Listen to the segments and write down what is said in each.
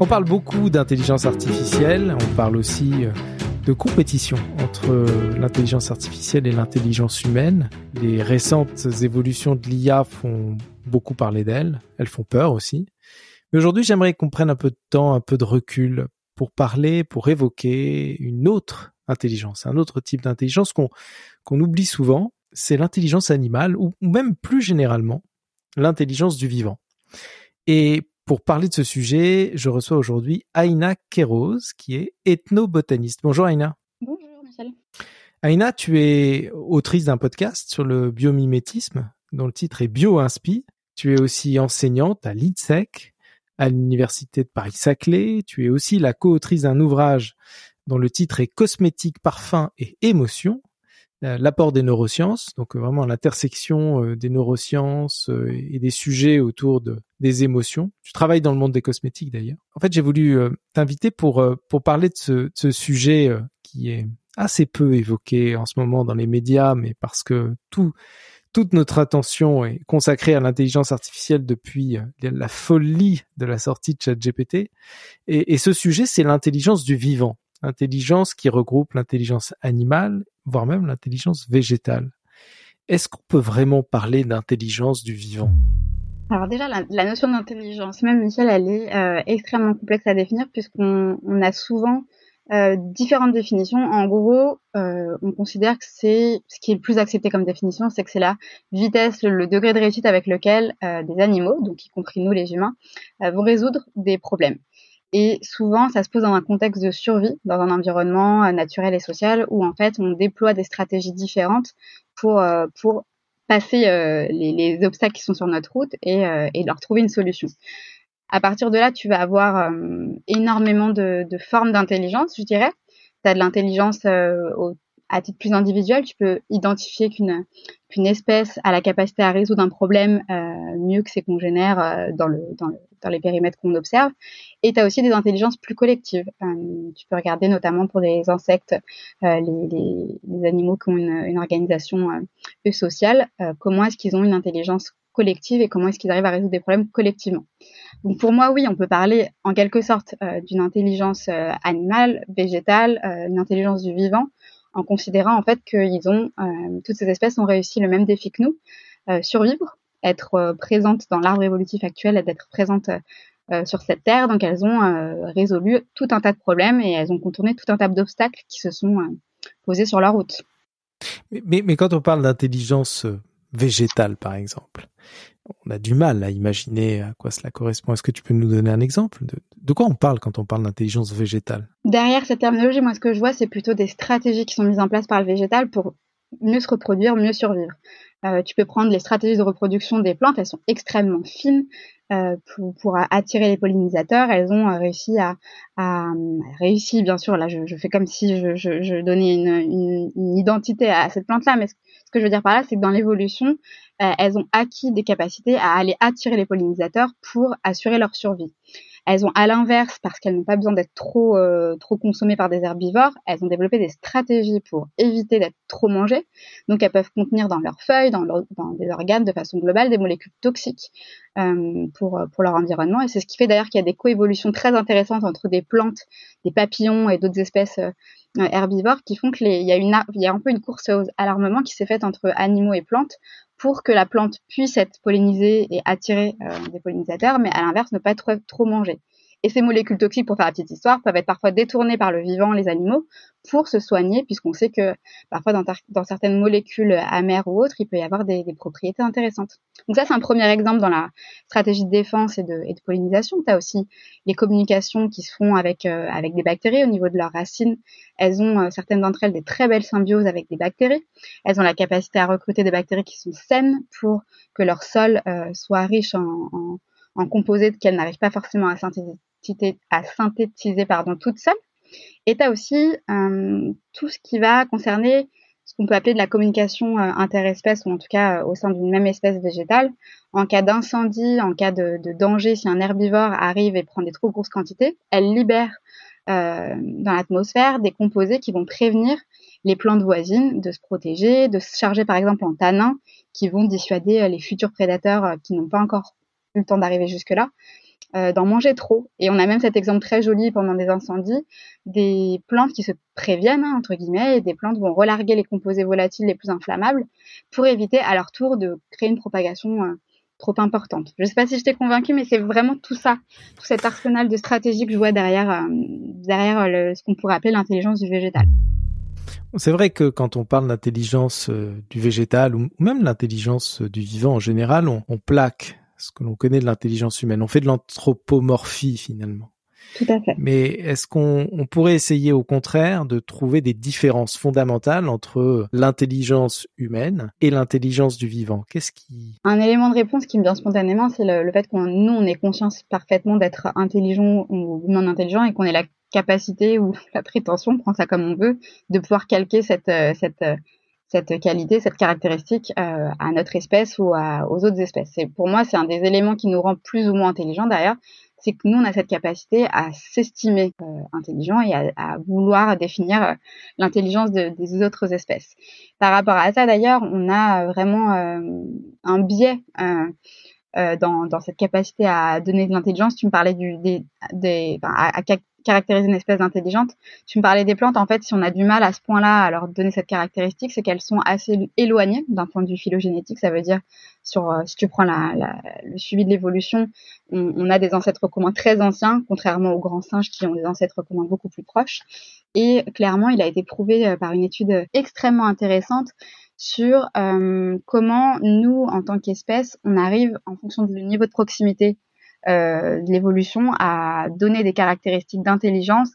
On parle beaucoup d'intelligence artificielle, on parle aussi euh, de compétition entre l'intelligence artificielle et l'intelligence humaine. Les récentes évolutions de l'IA font beaucoup parler d'elle, elles font peur aussi. Mais aujourd'hui, j'aimerais qu'on prenne un peu de temps, un peu de recul pour parler, pour évoquer une autre intelligence, un autre type d'intelligence qu'on oublie souvent, c'est l'intelligence animale ou même plus généralement l'intelligence du vivant. Et pour parler de ce sujet, je reçois aujourd'hui Aina Kéros, qui est ethnobotaniste. Bonjour Aina. Bonjour Michel. Aina, tu es autrice d'un podcast sur le biomimétisme, dont le titre est BioInspi. Tu es aussi enseignante à l'ITSEC, à l'Université de Paris-Saclay. Tu es aussi la co-autrice d'un ouvrage dont le titre est Cosmétique, parfum et émotion, euh, l'apport des neurosciences, donc euh, vraiment l'intersection euh, des neurosciences et des sujets autour de des émotions. Tu travailles dans le monde des cosmétiques d'ailleurs. En fait, j'ai voulu t'inviter pour pour parler de ce, sujet qui est assez peu évoqué en ce moment dans les médias, mais parce que tout toute notre attention est consacrée à l'intelligence artificielle depuis la folie de la sortie de ChatGPT. Et ce sujet, c'est l'intelligence du vivant intelligence qui regroupe l'intelligence animale, voire même l'intelligence végétale. Est-ce qu'on peut vraiment parler d'intelligence du vivant? Alors déjà, la, notion d'intelligence, même Michel, elle est euh, extrêmement complexe à définir puisqu'on on a souvent euh, différentes définitions. En gros, euh, on considère que c'est ce qui est le plus accepté comme définition, c'est que c'est la vitesse, le, degré de réussite avec lequel des animaux, donc y compris nous les humains, vont résoudre des problèmes. Et souvent, ça se pose dans un contexte de survie, dans un environnement euh, naturel et social, où en fait, on déploie des stratégies différentes pour euh, pour passer euh, les, les, obstacles qui sont sur notre route et, et leur trouver une solution. À partir de là, tu vas avoir énormément de, de formes d'intelligence, je dirais. Tu as de l'intelligence au à titre plus individuel, tu peux identifier qu'une qu'une espèce a la capacité à résoudre un problème euh, mieux que ses congénères euh, dans, le, dans, le, dans les périmètres qu'on observe. Et tu as aussi des intelligences plus collectives. Euh, tu peux regarder notamment pour des insectes, euh, les, les, les, animaux qui ont une, une organisation peu sociale, comment est-ce qu'ils ont une intelligence collective et comment est-ce qu'ils arrivent à résoudre des problèmes collectivement. Donc pour moi, oui, on peut parler en quelque sorte d'une intelligence animale, végétale, une intelligence du vivant, en considérant en fait qu'ils ont euh, toutes ces espèces ont réussi le même défi que nous, euh, survivre, être euh, présentes dans l'arbre évolutif actuel et d'être présentes sur cette terre. Donc elles ont résolu tout un tas de problèmes et elles ont contourné tout un tas d'obstacles qui se sont posés sur leur route. Mais, mais quand on parle d'intelligence végétale, par exemple, on a du mal à imaginer à quoi cela correspond. Est-ce que tu peux nous donner un exemple de, de quoi on parle quand on parle d'intelligence végétale? Derrière cette terminologie, moi, ce que je vois, c'est plutôt des stratégies qui sont mises en place par le végétal pour mieux se reproduire, mieux survivre. Euh, tu peux prendre les stratégies de reproduction des plantes, elles sont extrêmement fines euh, pour, attirer les pollinisateurs. Elles ont euh, réussi à, à, réussi bien sûr. Là, je, fais comme si je, donnais une, identité à cette plante-là, mais ce, que je veux dire par là, c'est que dans l'évolution, elles ont acquis des capacités à aller attirer les pollinisateurs pour assurer leur survie. Elles ont à l'inverse, parce qu'elles n'ont pas besoin d'être trop euh, trop consommées par des herbivores, elles ont développé des stratégies pour éviter d'être trop mangées. Donc elles peuvent contenir dans leurs feuilles, dans, leur, des organes de façon globale des molécules toxiques euh, pour pour leur environnement. Et c'est ce qui fait d'ailleurs qu'il y a des coévolutions très intéressantes entre des plantes, des papillons et d'autres espèces euh, herbivores qui font que les, il y a y a un peu une course à l'armement qui s'est faite entre animaux et plantes pour que la plante puisse être pollinisée et attirer euh, des pollinisateurs, mais à l'inverse ne pas trop, trop. Et ces molécules toxiques, pour faire la petite histoire, peuvent être parfois détournées par le vivant, les animaux, pour se soigner, puisqu'on sait que parfois dans, certaines molécules amères ou autres, il peut y avoir des, propriétés intéressantes. Donc ça, c'est un premier exemple dans la stratégie de défense et de, et de pollinisation. Tu as aussi les communications qui se font avec, euh, avec des bactéries au niveau de leurs racines. Elles ont, euh, certaines d'entre elles, des très belles symbioses avec des bactéries. Elles ont la capacité à recruter des bactéries qui sont saines pour que leur sol euh, soit riche en, en, en composés qu'elles n'arrivent pas forcément à synthétiser à synthétiser pardon, toute seule. Et tu as aussi euh, tout ce qui va concerner ce qu'on peut appeler de la communication euh, interespèce, ou en tout cas euh, au sein d'une même espèce végétale. En cas d'incendie, en cas de, de, danger, si un herbivore arrive et prend des trop grosses quantités, elle libère euh, dans l'atmosphère des composés qui vont prévenir les plantes voisines de se protéger, de se charger par exemple en tanins qui vont dissuader les futurs prédateurs qui n'ont pas encore eu le temps d'arriver jusque-là euh, d'en manger trop. Et on a même cet exemple très joli pendant des incendies, des plantes qui se préviennent, hein, entre guillemets, et des plantes vont relarguer les composés volatiles les plus inflammables pour éviter à leur tour de créer une propagation euh, trop importante. Je ne sais pas si je t'ai convaincu, mais c'est vraiment tout ça, tout cet arsenal de stratégies que je vois derrière, euh, derrière ce qu'on pourrait appeler l'intelligence du végétal. C'est vrai que quand on parle d'intelligence du végétal ou même l'intelligence du vivant en général, on plaque ce que l'on connaît de l'intelligence humaine. On fait de l'anthropomorphie finalement. Tout à fait. Mais est-ce qu'on on pourrait essayer au contraire de trouver des différences fondamentales entre l'intelligence humaine et l'intelligence du vivant? Qu'est-ce qui Un élément de réponse qui me vient spontanément, c'est le, fait qu'on nous on ait conscience parfaitement d'être intelligent ou non intelligent et qu'on ait la capacité ou la prétention, on prend ça comme on veut, de pouvoir calquer cette cette cette qualité, cette caractéristique euh, à notre espèce ou aux autres espèces. Et pour moi, c'est un des éléments qui nous rend plus ou moins intelligents d'ailleurs, c'est que nous, on a cette capacité à s'estimer euh, intelligent et à, vouloir définir euh, l'intelligence des autres espèces. Par rapport à ça, d'ailleurs, on a vraiment un biais dans, cette capacité à donner de l'intelligence. Tu me parlais du, des, des à, caractériser une espèce intelligente. Tu me parlais des plantes, en fait, si on a du mal à ce point-là à leur donner cette caractéristique, c'est qu'elles sont assez éloignées d'un point de vue phylogénétique. Ça veut dire, euh, si tu prends le suivi de l'évolution, on, a des ancêtres communs très anciens, contrairement aux grands singes qui ont des ancêtres communs beaucoup plus proches. Et clairement, il a été prouvé euh, par une étude extrêmement intéressante sur euh, comment nous, en tant qu'espèce, on arrive, en fonction du niveau de proximité de l'évolution à donner des caractéristiques d'intelligence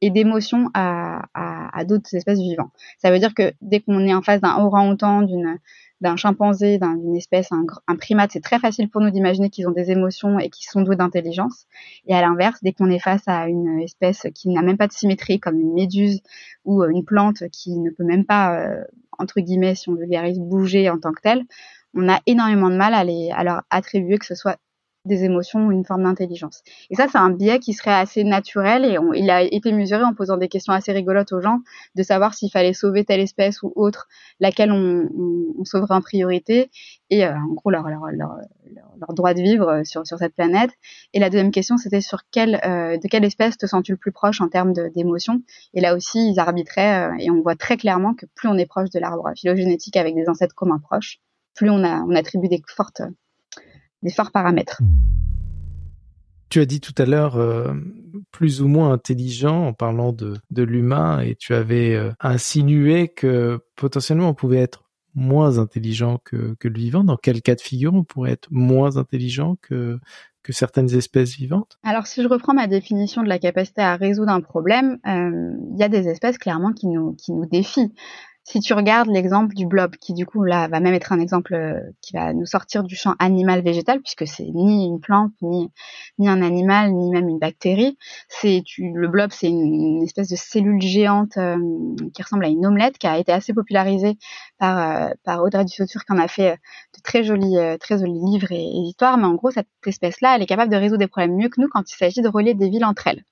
et d'émotion à, à, à d'autres espèces vivantes. Ça veut dire que dès qu'on est en face d'un orang-outan, d'une d'un chimpanzé, d'une espèce, un, un primate, c'est très facile pour nous d'imaginer qu'ils ont des émotions et qu'ils sont doués d'intelligence. Et à l'inverse, dès qu'on est face à une espèce qui n'a même pas de symétrie, comme une méduse ou euh, une plante qui ne peut même pas, euh, entre guillemets, si on les bouger en tant que telle, on a énormément de mal à, les, à leur attribuer que ce soit des émotions ou une forme d'intelligence. Et ça, c'est un biais qui serait assez naturel et il a été mesuré en posant des questions assez rigolotes aux gens de savoir s'il fallait sauver telle espèce ou autre, laquelle on, sauverait en priorité et euh, en gros leur, leur, droit de vivre sur, sur cette planète. Et la deuxième question, c'était sur quelle, euh, de quelle espèce te sens-tu le plus proche en termes d'émotions Et là aussi, ils arbitraient euh, et on voit très clairement que plus on est proche de l'arbre phylogénétique avec des ancêtres communs proches, plus on attribue des fortes des forts paramètres. Tu as dit tout à l'heure euh, plus ou moins intelligent en parlant de, de l'humain et tu avais euh, insinué que potentiellement on pouvait être moins intelligent que, que le vivant. Dans quel cas de figure on pourrait être moins intelligent que, que certaines espèces vivantes? Alors si je reprends ma définition de la capacité à résoudre un problème, euh, il y a des espèces clairement qui nous, qui nous défient si tu regardes l'exemple du blob, qui du coup là va même être un exemple euh, qui va nous sortir du champ animal-végétal, puisque c'est ni une plante, ni, ni un animal, ni même une bactérie. C'est le blob, c'est une, espèce de cellule géante euh, qui ressemble à une omelette, qui a été assez popularisée par, euh, par Audrey Dussault qui en a fait de très jolis, très jolis livres et, et histoires. Mais en gros, cette espèce-là, elle est capable de résoudre des problèmes mieux que nous quand il s'agit de relier des villes entre elles.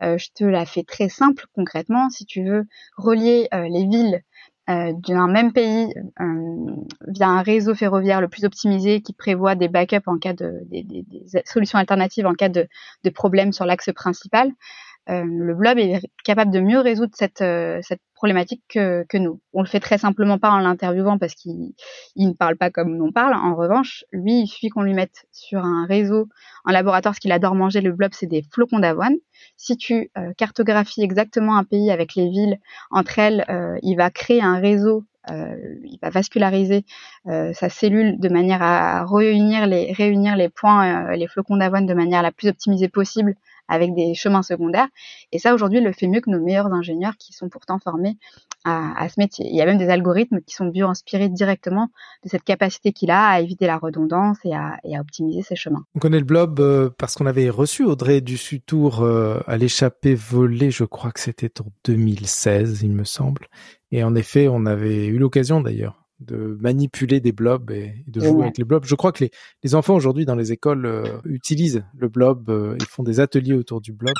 je te la fais très simple concrètement. Si tu veux relier les villes euh, d'un même pays euh, via un réseau ferroviaire le plus optimisé qui prévoit des backups en cas de des, solutions alternatives en cas de, de problème sur l'axe principal. Euh, le blob est capable de mieux résoudre cette, euh, cette problématique que, que, nous. On le fait très simplement pas en l'interviewant parce qu'il il ne parle pas comme on parle. En revanche, lui, il suffit qu'on lui mette sur un réseau en laboratoire ce qu'il adore manger. Le blob, c'est des flocons d'avoine. Si tu euh, cartographies exactement un pays avec les villes entre elles, il va créer un réseau il va vasculariser sa cellule de manière à réunir les, réunir les points, les flocons d'avoine de manière la plus optimisée possible avec des chemins secondaires. Et ça, aujourd'hui, le fait mieux que nos meilleurs ingénieurs qui sont pourtant formés à, ce métier. Il y a même des algorithmes qui sont bio-inspirés directement de cette capacité qu'il a à éviter la redondance et à, et à optimiser ses chemins. On connaît le blob euh, parce qu'on avait reçu Audrey Dussutour euh, à l'échappée volée, je crois que c'était en 2016, il me semble. Et en effet, on avait eu l'occasion d'ailleurs de manipuler des blobs et, de jouer avec les blobs. Je crois que les, les enfants aujourd'hui dans les écoles euh, utilisent le blob, euh, ils font des ateliers autour du blob.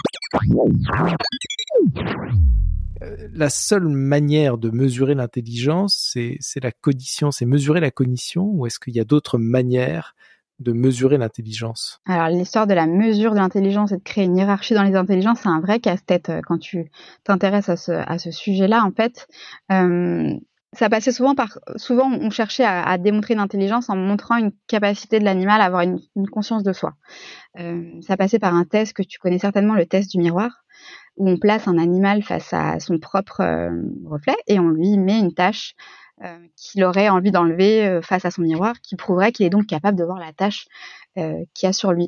Euh, la seule manière de mesurer l'intelligence, c'est la cognition, c'est mesurer la cognition, ou est-ce qu'il y a d'autres manières de mesurer l'intelligence? Alors l'histoire de la mesure de l'intelligence et de créer une hiérarchie dans les intelligences, c'est un vrai casse-tête euh, quand tu t'intéresses à ce, à ce sujet-là. En fait, euh, ça passait souvent par, souvent on cherchait à, à démontrer une intelligence en montrant une capacité de l'animal à avoir une, conscience de soi. Euh, ça passait par un test que tu connais certainement, le test du miroir, où on place un animal face à son propre euh, reflet et on lui met une tâche euh, qu'il aurait envie d'enlever face à son miroir, qui prouverait qu'il est donc capable de voir la tâche qu'il a sur lui.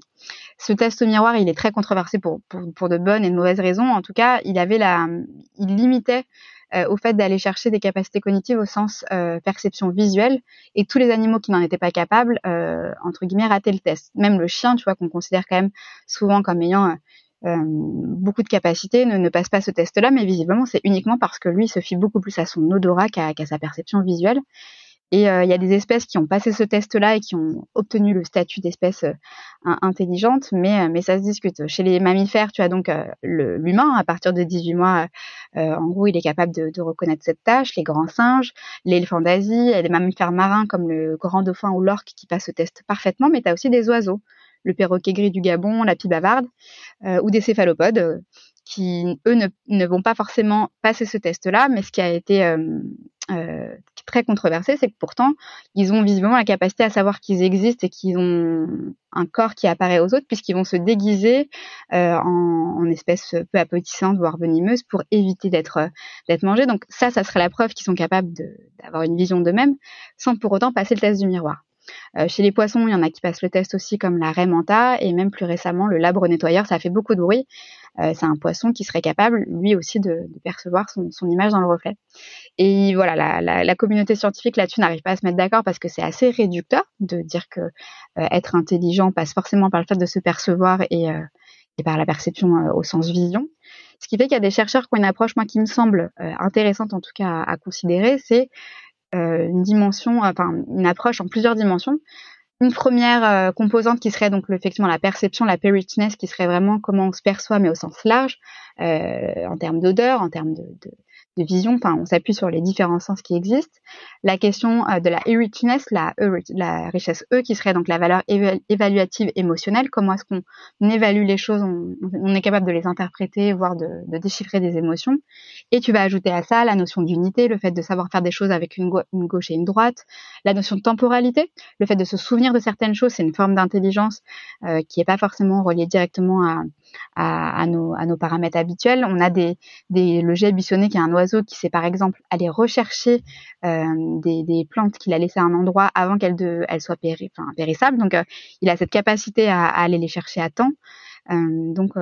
Ce test au miroir, il est très controversé pour, pour, pour, de bonnes et de mauvaises raisons. En tout cas, il avait la, il limitait euh, au fait d'aller chercher des capacités cognitives au sens euh, perception visuelle, et tous les animaux qui n'en étaient pas capables, entre guillemets, rataient le test. Même le chien, tu vois, qu'on considère quand même souvent comme ayant euh, beaucoup de capacités, ne, ne passe pas ce test-là, mais visiblement c'est uniquement parce que lui se fie beaucoup plus à son odorat qu'à sa perception visuelle. Et euh, il y a des espèces qui ont passé ce test-là et qui ont obtenu le statut d'espèce euh, intelligente, mais, mais ça se discute. Chez les mammifères, tu as donc l'humain, à partir de 18 mois, en gros, il est capable de, de reconnaître cette tâche, les grands singes, l'éléphant d'Asie, les mammifères marins comme le grand dauphin ou l'orque qui passent ce test parfaitement, mais tu as aussi des oiseaux le perroquet gris du Gabon, la pie bavarde, euh, ou des céphalopodes, euh, qui, eux, ne, vont pas forcément passer ce test-là, mais ce qui a été euh, très controversé, c'est que pourtant, ils ont visiblement la capacité à savoir qu'ils existent et qu'ils ont un corps qui apparaît aux autres, puisqu'ils vont se déguiser en, en, espèces peu appétissantes, voire venimeuses, pour éviter d'être d'être mangés. Donc ça, ça serait la preuve qu'ils sont capables d'avoir une vision d'eux-mêmes, sans pour autant passer le test du miroir. Euh, chez les poissons, il y en a qui passent le test aussi, comme la raie manta, et même plus récemment le labre nettoyeur. Ça fait beaucoup de bruit. Euh, c'est un poisson qui serait capable, lui aussi, de, percevoir son, image dans le reflet. Et voilà, la, la, communauté scientifique là-dessus n'arrive pas à se mettre d'accord parce que c'est assez réducteur de dire que euh, être intelligent passe forcément par le fait de se percevoir et, par la perception au sens vision. Ce qui fait qu'il y a des chercheurs qui ont une approche, moi, qui me semble intéressante en tout cas à, considérer, c'est une dimension, enfin une approche en plusieurs dimensions. Une première euh, composante qui serait donc effectivement la perception, la peritness, qui serait vraiment comment on se perçoit, mais au sens large, euh, en termes d'odeur, en termes de, de, de vision. Enfin, on s'appuie sur les différents sens qui existent. La question euh, de la richness, la, richesse E, qui serait donc la valeur évaluative émotionnelle. Comment est-ce qu'on évalue les choses? On, est capable de les interpréter, voire de, déchiffrer des émotions. Et tu vas ajouter à ça la notion d'unité, le fait de savoir faire des choses avec une, une, gauche et une droite, la notion de temporalité, le fait de se souvenir de certaines choses, c'est une forme d'intelligence euh, qui n'est pas forcément reliée directement à, à, nos, paramètres habituels. On a des, des le jet qui est un oiseau qui sait par exemple aller rechercher euh, des, plantes qu'il a laissées à un endroit avant qu'elles elles soient péri, périssables. Donc euh, il a cette capacité à, aller les chercher à temps. Euh, donc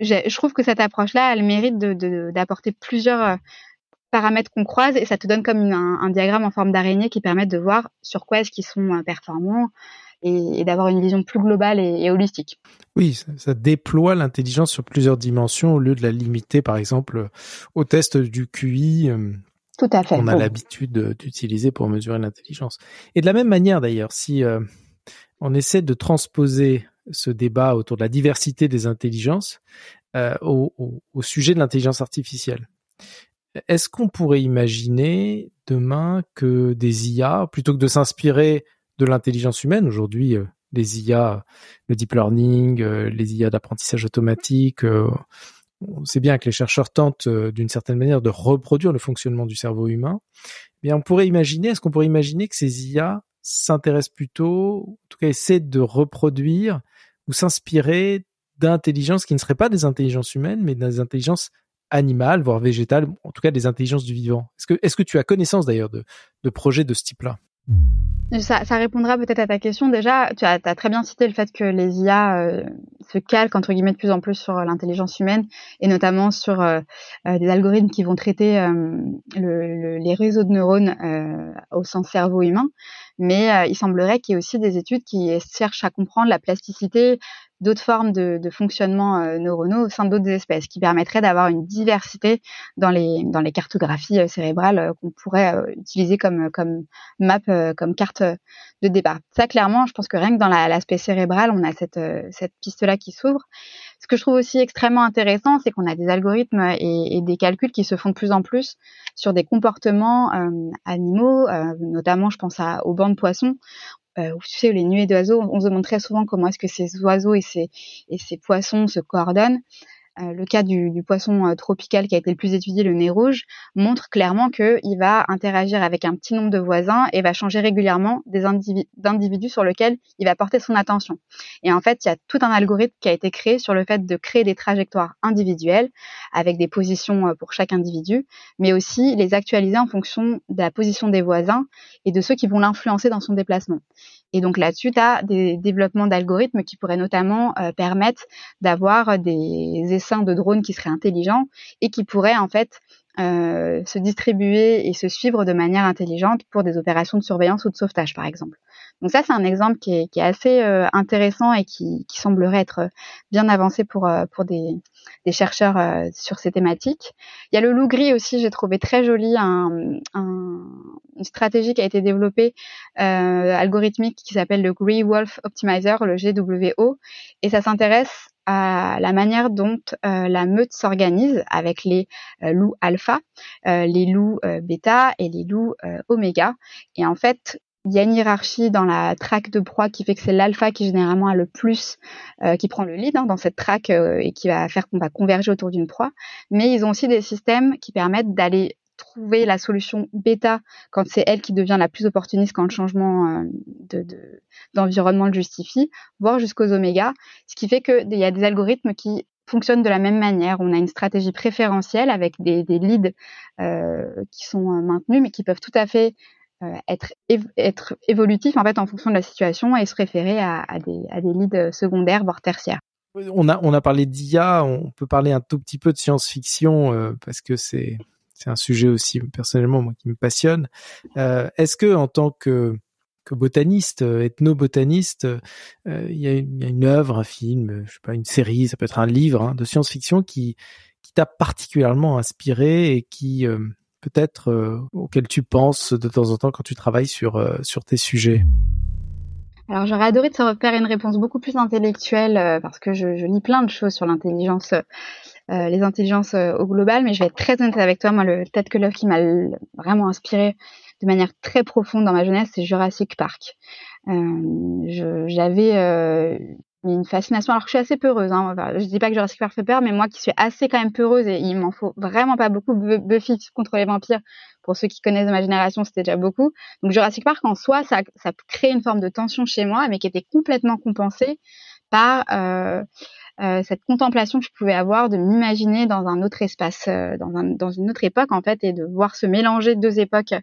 je trouve que cette approche-là, elle mérite d'apporter plusieurs paramètres qu'on croise et ça te donne comme un, un, diagramme en forme d'araignée qui permet de voir sur quoi est-ce qu'ils sont performants, et, et d'avoir une vision plus globale et, et holistique. Oui, ça, ça déploie l'intelligence sur plusieurs dimensions au lieu de la limiter, par exemple, au test du QI. Euh, Tout à fait. On a l'habitude d'utiliser pour mesurer l'intelligence. Et de la même manière, d'ailleurs, si euh, on essaie de transposer ce débat autour de la diversité des intelligences euh, au, au, au sujet de l'intelligence artificielle. Est-ce qu'on pourrait imaginer demain que des IA, plutôt que de s'inspirer de l'intelligence humaine. Aujourd'hui, euh, les IA, le deep learning, euh, les IA d'apprentissage automatique, euh, on sait bien que les chercheurs tentent d'une certaine manière de reproduire le fonctionnement du cerveau humain. Mais on pourrait imaginer, est-ce qu'on pourrait imaginer que ces IA s'intéressent plutôt, en tout cas essaient de reproduire ou s'inspirer d'intelligences qui ne seraient pas des intelligences humaines, mais des intelligences animales, voire végétales, en tout cas des intelligences du vivant? Est-ce que, est-ce que tu as connaissance d'ailleurs de, de projets de ce type-là? Ça, ça, répondra peut-être à ta question. Déjà, tu as, as, très bien cité le fait que les IA euh, se calquent entre guillemets de plus en plus sur l'intelligence humaine et notamment sur euh, euh, des algorithmes qui vont traiter euh, le, le, les réseaux de neurones euh, au sens cerveau humain. Mais euh, il semblerait qu'il y ait aussi des études qui cherchent à comprendre la plasticité d'autres formes de, fonctionnement euh, neuronaux au sein d'autres espèces, qui permettraient d'avoir une diversité dans les, dans les cartographies euh, cérébrales euh, qu'on pourrait utiliser comme, comme map, comme carte de départ. Ça, clairement, je pense que rien que dans l'aspect cérébral, on a cette, cette piste-là qui s'ouvre. Ce que je trouve aussi extrêmement intéressant, c'est qu'on a des algorithmes et, des calculs qui se font de plus en plus sur des comportements euh, animaux, euh, notamment je pense aux bancs de poissons euh, tu sais, les nuées d'oiseaux, on, se demande très souvent comment est-ce que ces oiseaux et ces poissons se coordonnent. Euh, le cas du, poisson euh, tropical qui a été le plus étudié, le nez rouge, montre clairement qu'il va interagir avec un petit nombre de voisins et va changer régulièrement des individus sur lesquels il va porter son attention. Et en fait, il y a tout un algorithme qui a été créé sur le fait de créer des trajectoires individuelles avec des positions euh, pour chaque individu, mais aussi les actualiser en fonction de la position des voisins et de ceux qui vont l'influencer dans son déplacement. Et donc là-dessus, tu as des développements d'algorithmes qui pourraient notamment permettre d'avoir des de drones qui seraient intelligents et qui pourraient en fait euh, se distribuer et se suivre de manière intelligente pour des opérations de surveillance ou de sauvetage, par exemple. Donc ça, c'est un exemple qui est, assez euh, intéressant et qui, semblerait être bien avancé pour, euh, pour des, chercheurs sur ces thématiques. Il y a le loup gris aussi, j'ai trouvé très joli, un, une stratégie qui a été développée algorithmique qui s'appelle le Grey Wolf Optimizer, le GWO, et ça s'intéresse à la manière dont euh, la meute s'organise avec les euh, loups alpha, euh, les loups bêta et les loups oméga. Et en fait, il y a une hiérarchie dans la traque de proie qui fait que c'est l'alpha qui généralement a le plus, qui prend le lead hein, dans cette traque et qui va faire qu'on va converger autour d'une proie. Mais ils ont aussi des systèmes qui permettent d'aller trouver la solution bêta quand c'est elle qui devient la plus opportuniste quand le changement euh, d'environnement le justifie, voire jusqu'aux oméga, ce qui fait qu'il y a des algorithmes qui fonctionnent de la même manière. On a une stratégie préférentielle avec des, leads euh, qui sont euh, maintenus, mais qui peuvent tout à fait être, être évolutifs en fait en fonction de la situation et se référer à, des, à leads secondaires voire tertiaires. On a parlé d'IA, on peut parler un tout petit peu de science-fiction parce que c'est un sujet aussi personnellement moi qui me passionne. Euh, Est-ce que en tant que, que botaniste, euh, ethnobotaniste, euh, il y, a une, œuvre, un film, je sais pas, une série, ça peut être un livre hein, de science-fiction qui t'a particulièrement inspiré et qui euh, peut-être euh, tu penses de temps en temps quand tu travailles sur sur tes sujets. Alors j'aurais adoré te faire une réponse beaucoup plus intellectuelle parce que je, lis plein de choses sur l'intelligence euh, les intelligences euh, au global, mais je vais être très honnête avec toi. Moi, le que l'œuvre qui m'a vraiment inspiré de manière très profonde dans ma jeunesse, c'est Jurassic Park. Euh, J'avais euh, une fascination. Alors que je suis assez peureuse. Hein. je dis pas que Jurassic Park fait peur, mais moi qui suis assez quand même peureuse et il m'en faut vraiment pas beaucoup. Buffy contre les vampires, pour ceux qui connaissent de ma génération, c'était déjà beaucoup. Donc Jurassic Park en soi, ça, ça crée une forme de tension chez moi, mais qui était complètement compensée par euh, euh, cette contemplation que je pouvais avoir de m'imaginer dans un autre espace, euh, dans, un, dans, une autre époque en fait, et de voir se mélanger deux époques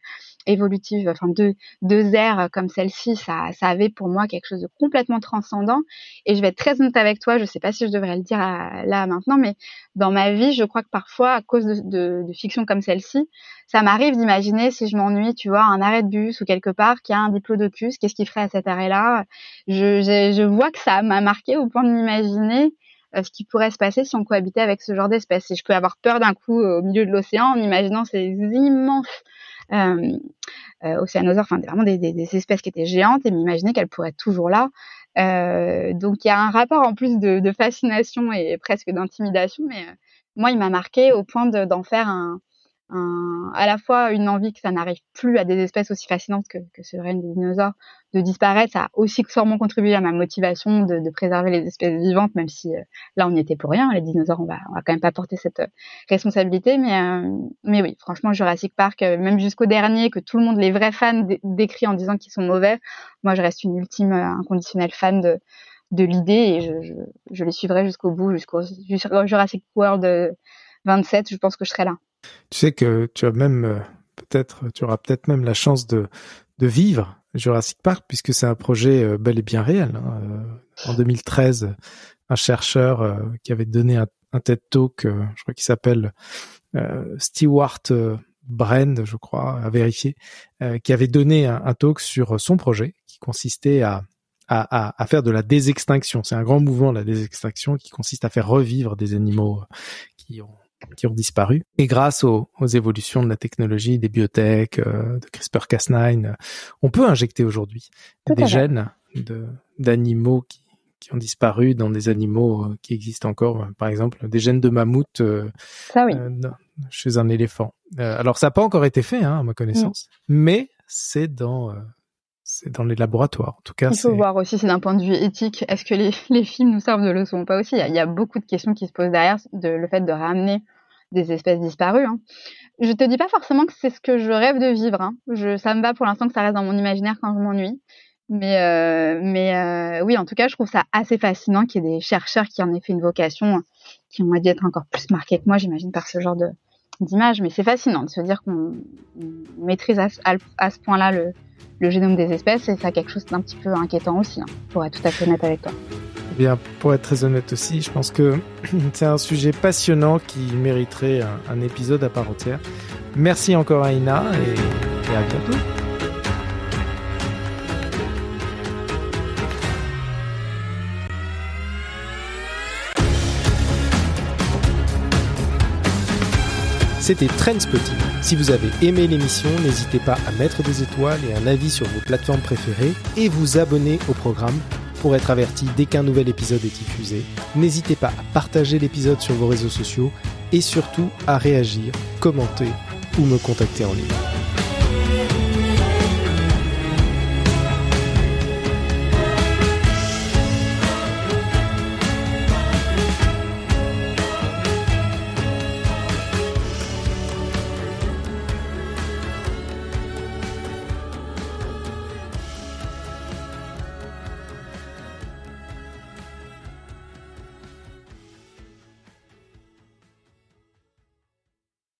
évolutives, enfin deux, deux ères comme celle-ci, ça, ça avait pour moi quelque chose de complètement transcendant. Et je vais être très honnête avec toi, je sais pas si je devrais le dire là maintenant, mais dans ma vie, je crois que parfois, à cause de, de, de fiction comme celle-ci, ça m'arrive d'imaginer si je m'ennuie, tu vois, un arrêt de bus ou quelque part, qui a un diplodocus, qu'est-ce qu'il ferait à cet arrêt-là? Je, je, je vois que ça m'a marqué au point de m'imaginer euh, ce qui pourrait se passer si on cohabitait avec ce genre d'espèces. Et je peux avoir peur d'un coup euh, au milieu de l'océan en imaginant ces immenses euh, euh, océanosaures, enfin vraiment des, espèces qui étaient géantes et m'imaginer qu'elles pourraient être toujours là. Euh, donc il y a un rapport en plus de fascination et presque d'intimidation, mais moi il m'a marqué au point d'en faire un, à la fois une envie que ça n'arrive plus à des espèces aussi fascinantes que, que ce des dinosaures de disparaître. Ça a aussi sûrement contribué à ma motivation de, de préserver les espèces vivantes, même si euh, là on n'y était pour rien. Les dinosaures, on va, on va quand même pas porter cette euh, responsabilité. Mais, euh, mais oui, franchement, Jurassic Park, même jusqu'au dernier, que tout le monde, les vrais fans, décrit en disant qu'ils sont mauvais, moi je reste une ultime inconditionnelle fan de, de l'idée et je, je, je, les suivrai jusqu'au bout, jusqu'au Jurassic World 27. Je pense que je serai là. Tu sais que tu as même euh, peut-être, tu auras peut-être même la chance de, de vivre Jurassic Park puisque c'est un projet euh, bel et bien réel. Hein. Euh, en 2013, un chercheur qui avait donné un, un TED Talk, je crois qu'il s'appelle Stewart Brand, je crois, à vérifier, qui avait donné un, un, talk sur son projet qui consistait à, à, à, faire de la désextinction. C'est un grand mouvement, la désextinction, qui consiste à faire revivre des animaux qui ont qui ont disparu. Et grâce aux, aux évolutions de la technologie, des biotech, euh, de CRISPR-Cas9, on peut injecter aujourd'hui des gènes d'animaux qui, qui ont disparu dans des animaux euh, qui existent encore. Par exemple, des gènes de mammouth euh, ça, oui. chez un éléphant. alors ça n'a pas encore été fait, hein, à ma connaissance, mais c'est dans c'est dans les laboratoires. En tout cas, il faut voir aussi, c'est d'un point de vue éthique, est-ce que les, les, films nous servent de leçon ou pas aussi? Il y, a, beaucoup de questions qui se posent derrière de, le fait de ramener des espèces disparues. Hein. Je te dis pas forcément que c'est ce que je rêve de vivre. Hein. Je, ça me va pour l'instant que ça reste dans mon imaginaire quand je m'ennuie. Mais, euh, mais euh, oui, en tout cas, je trouve ça assez fascinant qu'il y ait des chercheurs qui en aient fait une vocation, qui ont dû être encore plus marqués que moi, j'imagine, par ce genre de d'image. Mais c'est fascinant de se dire qu'on maîtrise à, à ce point-là le, génome des espèces et ça a quelque chose d'un petit peu inquiétant aussi, hein, pour être tout à fait honnête avec toi. Eh bien, pour être très honnête aussi, je pense que c'est un sujet passionnant qui mériterait un, épisode à part entière. Merci encore Aïna et, et à bientôt. C'était Trendspotting. Si vous avez aimé l'émission, n'hésitez pas à mettre des étoiles et un avis sur vos plateformes préférées et vous abonner au programme pour être averti dès qu'un nouvel épisode est diffusé. N'hésitez pas à partager l'épisode sur vos réseaux sociaux et surtout à réagir, commenter ou me contacter en ligne.